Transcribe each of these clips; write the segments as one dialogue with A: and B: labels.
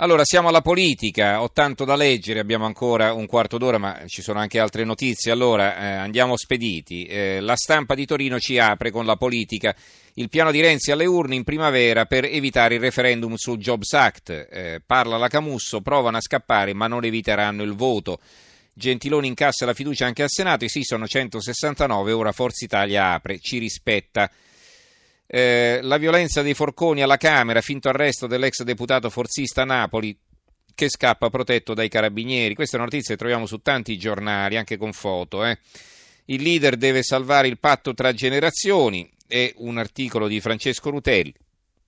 A: Allora, siamo alla politica, ho tanto da leggere, abbiamo ancora un quarto d'ora, ma ci sono anche altre notizie. Allora, eh, andiamo spediti. Eh, la stampa di Torino ci apre con la politica. Il piano di Renzi alle urne in primavera per evitare il referendum sul Jobs Act. Eh, parla la Camusso, provano a scappare ma non eviteranno il voto. Gentiloni incassa la fiducia anche al Senato, e sì, sono 169, ora Forza Italia apre, ci rispetta. Eh, la violenza dei forconi alla Camera, finto arresto dell'ex deputato forzista Napoli che scappa protetto dai carabinieri. Queste notizie le troviamo su tanti giornali, anche con foto. Eh. Il leader deve salvare il patto tra generazioni. È un articolo di Francesco Rutelli.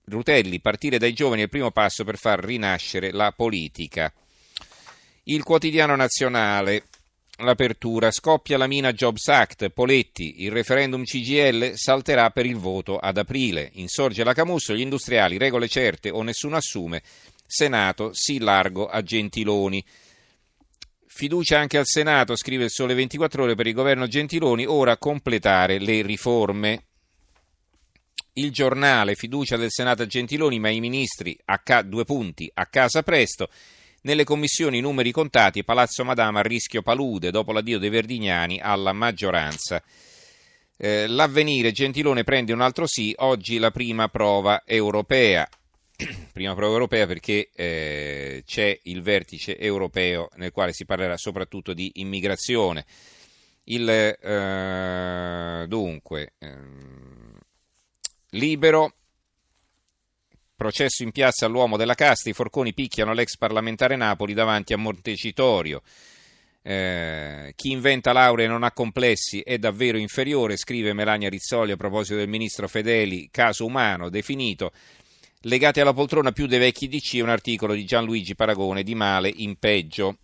A: Rutelli, partire dai giovani è il primo passo per far rinascere la politica. Il quotidiano nazionale, l'apertura, scoppia la mina Jobs Act, Poletti, il referendum CGL salterà per il voto ad aprile, insorge la Camusso, gli industriali, regole certe o nessuno assume, Senato sì largo a Gentiloni. Fiducia anche al Senato, scrive il Sole 24 ore per il governo Gentiloni, ora completare le riforme. Il giornale, fiducia del Senato a Gentiloni, ma i ministri a ca- due punti a casa presto. Nelle commissioni numeri contati, Palazzo Madama a rischio palude dopo l'addio dei Verdignani alla maggioranza. Eh, l'avvenire, Gentilone prende un altro sì, oggi la prima prova europea. prima prova europea perché eh, c'è il vertice europeo nel quale si parlerà soprattutto di immigrazione. Il, eh, dunque, ehm, libero, Processo in piazza all'uomo della casta, i forconi picchiano l'ex parlamentare Napoli davanti a Montecitorio. Eh, chi inventa lauree non ha complessi è davvero inferiore, scrive Melania Rizzoli a proposito del ministro Fedeli, caso umano definito. Legati alla poltrona più dei vecchi DC, un articolo di Gianluigi Paragone di male in peggio.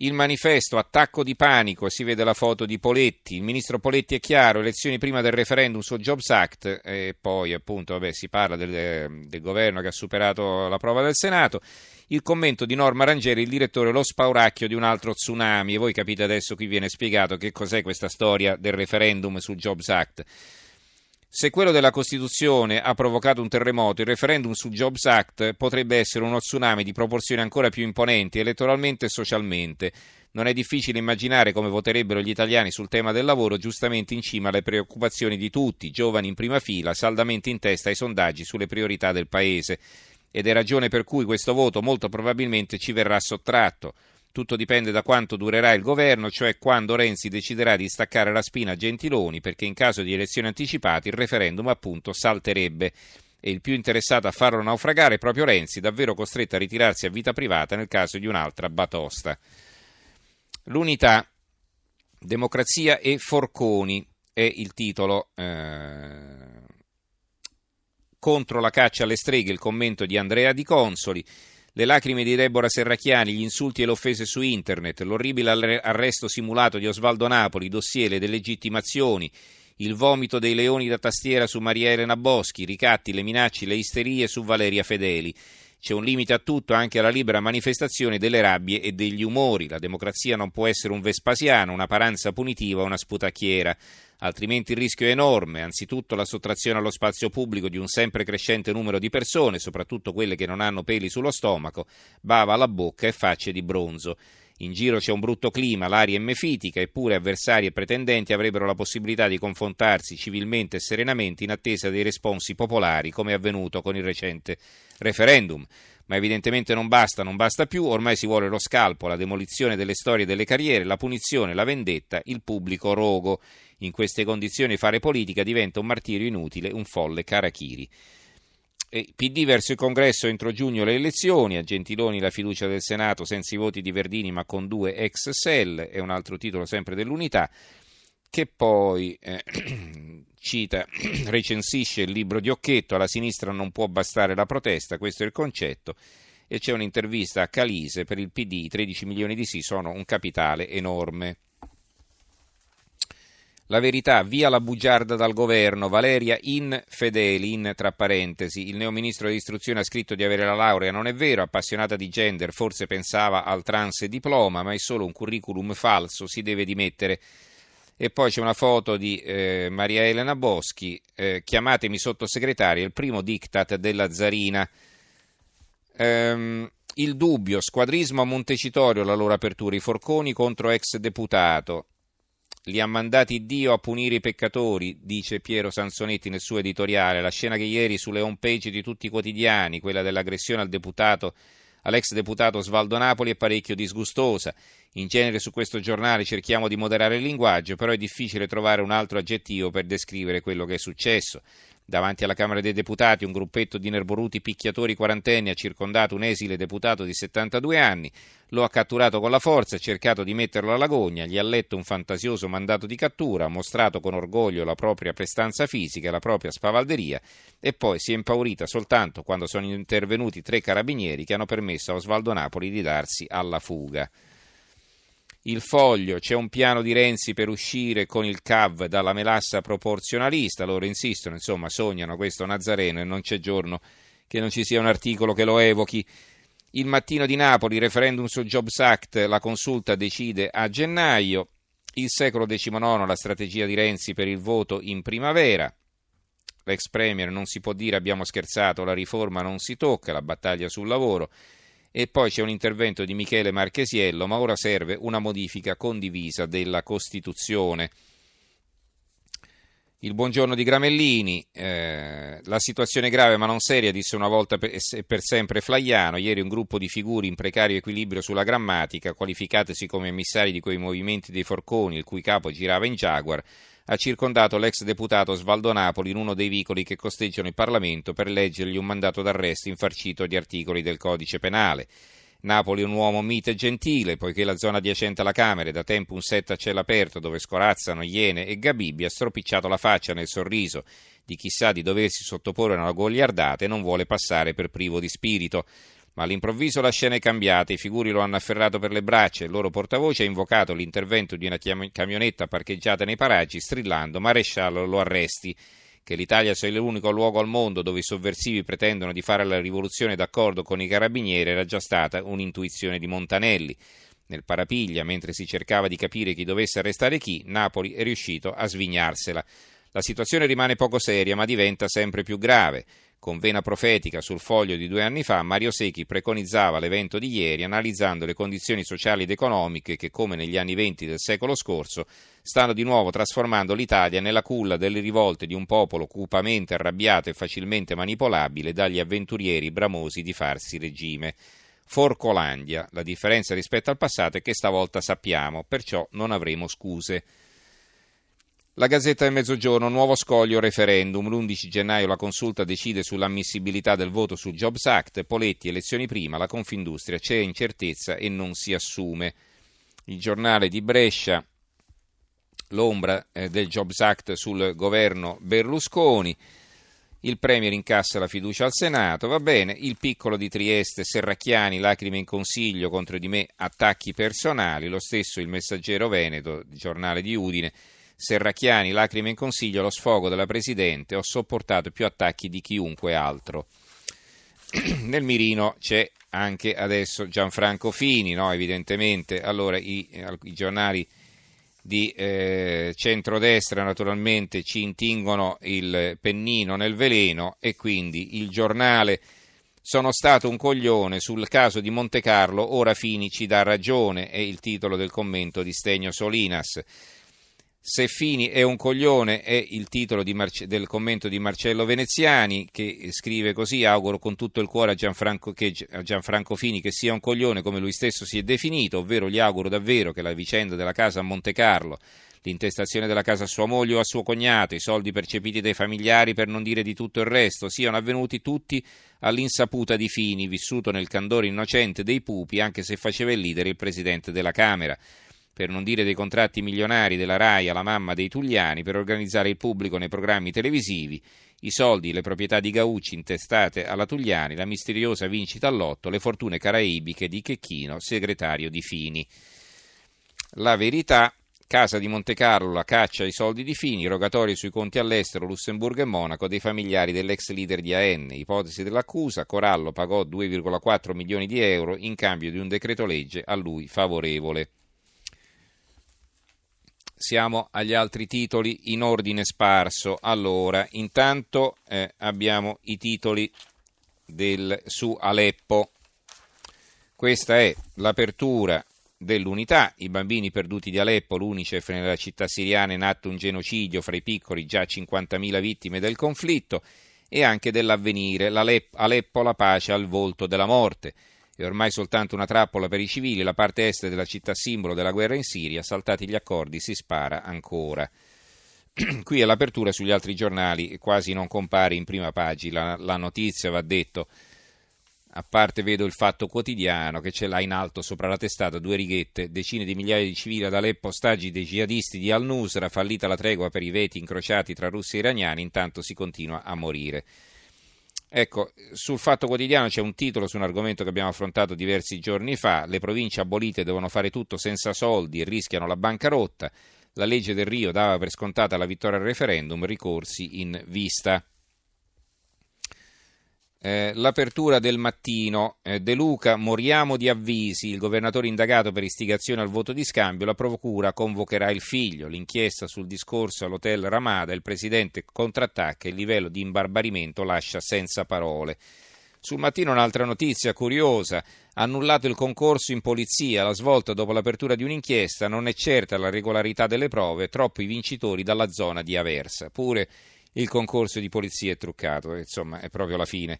A: Il manifesto, attacco di panico, si vede la foto di Poletti, il ministro Poletti è chiaro, elezioni prima del referendum sul Jobs Act e poi appunto vabbè, si parla del, del, governo che ha superato la prova del Senato, il commento di Norma Rangeri, il direttore Lo spauracchio di un altro tsunami. E voi capite adesso qui viene spiegato che cos'è questa storia del referendum sul Jobs Act. Se quello della Costituzione ha provocato un terremoto, il referendum sul Jobs Act potrebbe essere uno tsunami di proporzioni ancora più imponenti elettoralmente e socialmente. Non è difficile immaginare come voterebbero gli italiani sul tema del lavoro, giustamente in cima alle preoccupazioni di tutti, giovani in prima fila, saldamente in testa ai sondaggi sulle priorità del Paese. Ed è ragione per cui questo voto molto probabilmente ci verrà sottratto. Tutto dipende da quanto durerà il governo, cioè quando Renzi deciderà di staccare la spina a Gentiloni, perché in caso di elezioni anticipate il referendum appunto salterebbe. E il più interessato a farlo naufragare è proprio Renzi, davvero costretto a ritirarsi a vita privata nel caso di un'altra batosta. L'unità, democrazia e forconi è il titolo. Eh, contro la caccia alle streghe, il commento di Andrea Di Consoli. Le lacrime di Deborah Serracchiani, gli insulti e le offese su internet, l'orribile arresto simulato di Osvaldo Napoli, dossier le delegittimazioni, il vomito dei leoni da tastiera su Maria Elena Boschi, i ricatti, le minacce, le isterie su Valeria Fedeli. C'è un limite a tutto, anche alla libera manifestazione delle rabbie e degli umori. La democrazia non può essere un Vespasiano, una paranza punitiva o una sputacchiera altrimenti il rischio è enorme, anzitutto la sottrazione allo spazio pubblico di un sempre crescente numero di persone, soprattutto quelle che non hanno peli sullo stomaco, bava alla bocca e facce di bronzo. In giro c'è un brutto clima, l'aria è mefitica, eppure avversari e pretendenti avrebbero la possibilità di confrontarsi civilmente e serenamente in attesa dei responsi popolari, come è avvenuto con il recente referendum. Ma evidentemente non basta, non basta più, ormai si vuole lo scalpo, la demolizione delle storie e delle carriere, la punizione, la vendetta, il pubblico rogo. In queste condizioni fare politica diventa un martirio inutile, un folle carachiri. PD verso il congresso entro giugno le elezioni, a Gentiloni la fiducia del Senato senza i voti di Verdini ma con due ex Sell, è un altro titolo sempre dell'unità, che poi eh, cita, recensisce il libro di Occhetto, alla sinistra non può bastare la protesta, questo è il concetto, e c'è un'intervista a Calise per il PD, i 13 milioni di sì sono un capitale enorme. La verità, via la bugiarda dal governo, Valeria Infedeli, in tra parentesi. Il neoministro dell'istruzione ha scritto di avere la laurea, non è vero, appassionata di gender, forse pensava al trans diploma, ma è solo un curriculum falso, si deve dimettere. E poi c'è una foto di eh, Maria Elena Boschi, eh, chiamatemi sottosegretaria, il primo diktat della zarina. Ehm, il dubbio, squadrismo a Montecitorio, la loro apertura, i forconi contro ex deputato. Li ha mandati Dio a punire i peccatori, dice Piero Sansonetti nel suo editoriale. La scena che ieri sulle home page di tutti i quotidiani, quella dell'aggressione al deputato, all'ex deputato Svaldo Napoli, è parecchio disgustosa. In genere su questo giornale cerchiamo di moderare il linguaggio, però è difficile trovare un altro aggettivo per descrivere quello che è successo. Davanti alla Camera dei Deputati un gruppetto di nerboruti picchiatori quarantenni ha circondato un esile deputato di 72 anni, lo ha catturato con la forza, ha cercato di metterlo alla gogna, gli ha letto un fantasioso mandato di cattura, ha mostrato con orgoglio la propria prestanza fisica e la propria spavalderia e poi si è impaurita soltanto quando sono intervenuti tre carabinieri che hanno permesso a Osvaldo Napoli di darsi alla fuga il foglio, c'è un piano di Renzi per uscire con il CAV dalla melassa proporzionalista, loro insistono, insomma, sognano questo Nazareno e non c'è giorno che non ci sia un articolo che lo evochi. Il mattino di Napoli, referendum sul Jobs Act, la consulta decide a gennaio. Il secolo XIX, la strategia di Renzi per il voto in primavera. L'ex Premier non si può dire abbiamo scherzato, la riforma non si tocca, la battaglia sul lavoro e poi c'è un intervento di Michele Marchesiello, ma ora serve una modifica condivisa della Costituzione. Il buongiorno di Gramellini, eh, la situazione grave ma non seria, disse una volta per, per sempre Flaiano. Ieri un gruppo di figure in precario equilibrio sulla grammatica, qualificatesi come emissari di quei movimenti dei forconi, il cui capo girava in Jaguar, ha circondato l'ex deputato Svaldo Napoli in uno dei vicoli che costeggiano il Parlamento per leggergli un mandato d'arresto infarcito di articoli del codice penale. Napoli è un uomo mite e gentile, poiché la zona adiacente alla Camera è da tempo un set a cielo aperto dove scorazzano iene e gabibi, ha stropicciato la faccia nel sorriso di chi sa di doversi sottoporre a una gogliardata e non vuole passare per privo di spirito. Ma all'improvviso la scena è cambiata, i figuri lo hanno afferrato per le braccia e il loro portavoce ha invocato l'intervento di una camionetta parcheggiata nei paraggi strillando Maresciallo lo arresti che l'Italia sia l'unico luogo al mondo dove i sovversivi pretendono di fare la rivoluzione d'accordo con i carabinieri era già stata un'intuizione di Montanelli. Nel parapiglia, mentre si cercava di capire chi dovesse arrestare chi, Napoli è riuscito a svignarsela. La situazione rimane poco seria, ma diventa sempre più grave. Con vena profetica sul foglio di due anni fa, Mario Secchi preconizzava l'evento di ieri analizzando le condizioni sociali ed economiche che, come negli anni venti del secolo scorso, stanno di nuovo trasformando l'Italia nella culla delle rivolte di un popolo cupamente arrabbiato e facilmente manipolabile dagli avventurieri bramosi di farsi regime. Forcolandia. La differenza rispetto al passato è che stavolta sappiamo, perciò non avremo scuse. La Gazzetta del Mezzogiorno, nuovo scoglio referendum. L'11 gennaio la consulta decide sull'ammissibilità del voto sul Jobs Act. Poletti, elezioni prima, la Confindustria c'è incertezza e non si assume. Il giornale di Brescia, l'ombra eh, del Jobs Act sul governo Berlusconi. Il Premier incassa la fiducia al Senato, va bene. Il piccolo di Trieste, Serracchiani, lacrime in consiglio contro di me, attacchi personali. Lo stesso il Messaggero Veneto, giornale di Udine Serracchiani, lacrime in consiglio, lo sfogo della Presidente, ho sopportato più attacchi di chiunque altro. Nel mirino c'è anche adesso Gianfranco Fini, no? evidentemente. Allora i, i giornali di eh, centrodestra naturalmente ci intingono il pennino nel veleno e quindi il giornale sono stato un coglione sul caso di Monte Carlo, ora Fini ci dà ragione, è il titolo del commento di Stegno Solinas. Se Fini è un coglione è il titolo Marce- del commento di Marcello Veneziani che scrive così, auguro con tutto il cuore a Gianfranco, che, a Gianfranco, Fini che sia un coglione come lui stesso si è definito, ovvero gli auguro davvero che la vicenda della casa a Monte Carlo, l'intestazione della casa a sua moglie o a suo cognato, i soldi percepiti dai familiari per non dire di tutto il resto, siano avvenuti tutti all'insaputa di Fini, vissuto nel candore innocente dei pupi anche se faceva il leader il Presidente della Camera per non dire dei contratti milionari della RAI alla mamma dei Tugliani per organizzare il pubblico nei programmi televisivi, i soldi, le proprietà di Gaucci intestate alla Tugliani, la misteriosa vincita all'otto, le fortune caraibiche di Checchino, segretario di Fini. La verità Casa di Monte Carlo, la caccia ai soldi di Fini, rogatori sui conti all'estero, Lussemburgo e Monaco dei familiari dell'ex leader di AN. Ipotesi dell'accusa, Corallo pagò 2,4 milioni di euro in cambio di un decreto legge a lui favorevole. Siamo agli altri titoli in ordine sparso. Allora, intanto eh, abbiamo i titoli del, su Aleppo. Questa è l'apertura dell'unità, i bambini perduti di Aleppo, l'Unicef nella città siriana in atto un genocidio fra i piccoli, già 50.000 vittime del conflitto, e anche dell'avvenire, Aleppo la pace al volto della morte. È ormai soltanto una trappola per i civili, la parte est della città simbolo della guerra in Siria, saltati gli accordi si spara ancora. Qui all'apertura sugli altri giornali quasi non compare in prima pagina la, notizia, va detto a parte vedo il fatto quotidiano che ce l'ha in alto sopra la testata due righette, decine di migliaia di civili ad Aleppo, ostaggi dei jihadisti di Al-Nusra, fallita la tregua per i veti incrociati tra russi e iraniani, intanto si continua a morire. Ecco, sul Fatto Quotidiano c'è un titolo su un argomento che abbiamo affrontato diversi giorni fa, le province abolite devono fare tutto senza soldi e rischiano la bancarotta, la legge del Rio dava per scontata la vittoria al referendum, ricorsi in vista. Eh, l'apertura del mattino, eh, De Luca, moriamo di avvisi, il governatore indagato per istigazione al voto di scambio, la procura convocherà il figlio, l'inchiesta sul discorso all'hotel Ramada, il presidente contrattacca, il livello di imbarbarimento lascia senza parole. Sul mattino un'altra notizia curiosa, annullato il concorso in polizia, la svolta dopo l'apertura di un'inchiesta, non è certa la regolarità delle prove, troppi vincitori dalla zona di Aversa. Pure il concorso di polizia è truccato, insomma è proprio la fine.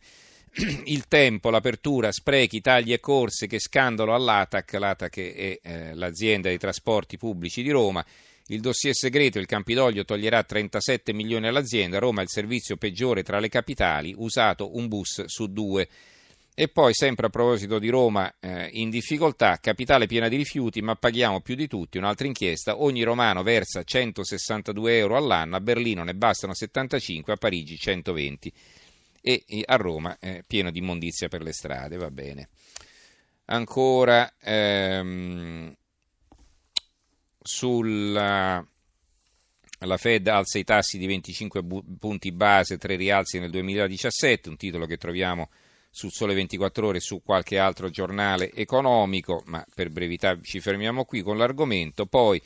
A: Il tempo, l'apertura, sprechi, tagli e corse, che scandalo all'ATAC, l'ATAC è eh, l'azienda dei trasporti pubblici di Roma, il dossier segreto, il Campidoglio toglierà 37 milioni all'azienda, Roma è il servizio peggiore tra le capitali, usato un bus su due. E poi, sempre a proposito di Roma eh, in difficoltà, capitale piena di rifiuti, ma paghiamo più di tutti. Un'altra inchiesta, ogni romano versa 162 euro all'anno, a Berlino ne bastano 75, a Parigi 120 e a Roma eh, pieno di immondizia per le strade, va bene. Ancora ehm, sulla la Fed alza i tassi di 25 punti base, tre rialzi nel 2017, un titolo che troviamo sul Sole 24 Ore e su qualche altro giornale economico, ma per brevità ci fermiamo qui con l'argomento. Poi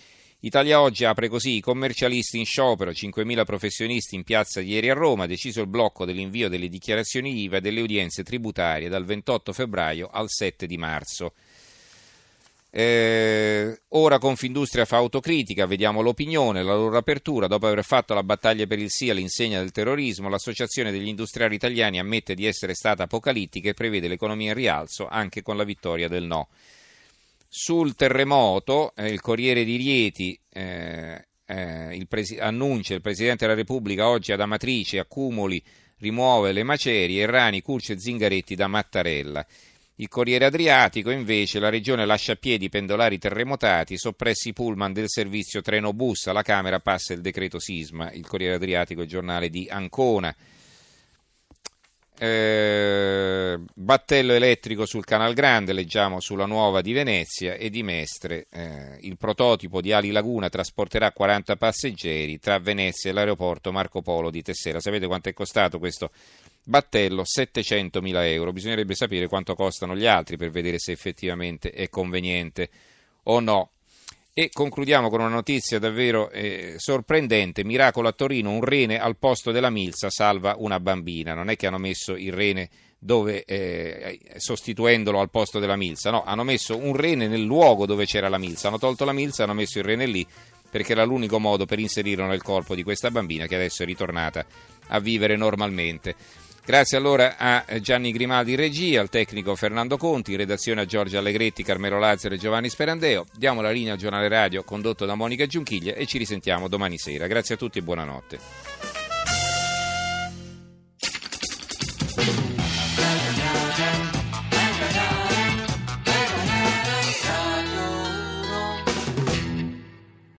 A: Italia Oggi apre così i commercialisti in sciopero, 5.000 professionisti in piazza ieri a Roma, deciso il blocco dell'invio delle dichiarazioni IVA e delle udienze tributarie dal 28 febbraio al 7 di marzo. Eh, ora Confindustria fa autocritica, vediamo l'opinione, la loro apertura. Dopo aver fatto la battaglia per il sì all'insegna del terrorismo, l'Associazione degli Industriali Italiani ammette di essere stata apocalittica e prevede l'economia in rialzo anche con la vittoria del no. Sul terremoto, eh, il Corriere di Rieti eh, eh il presi- annuncia il Presidente della Repubblica oggi ad Amatrice accumuli, rimuove le macerie, Errani, Curcio e Zingaretti da Mattarella. Il Corriere Adriatico invece la regione lascia a piedi pendolari terremotati, soppressi i pullman del servizio treno bus, alla Camera passa il decreto sisma, il Corriere Adriatico è il giornale di Ancona. Eh, battello elettrico sul Canal Grande, leggiamo sulla nuova di Venezia e di Mestre. Eh, il prototipo di Ali Laguna trasporterà 40 passeggeri tra Venezia e l'aeroporto Marco Polo di Tessera. Sapete quanto è costato questo Battello 700.000 euro, bisognerebbe sapere quanto costano gli altri per vedere se effettivamente è conveniente o no. E concludiamo con una notizia davvero eh, sorprendente, miracolo a Torino, un rene al posto della milza salva una bambina, non è che hanno messo il rene dove, eh, sostituendolo al posto della milza, no, hanno messo un rene nel luogo dove c'era la milza, hanno tolto la milza, hanno messo il rene lì perché era l'unico modo per inserirlo nel corpo di questa bambina che adesso è ritornata a vivere normalmente. Grazie allora a Gianni Grimaldi in regia, al tecnico Fernando Conti, in redazione a Giorgio Allegretti, Carmelo Lazzaro e Giovanni Sperandeo. Diamo la linea al giornale radio condotto da Monica Giunchiglia e ci risentiamo domani sera. Grazie a tutti e buonanotte.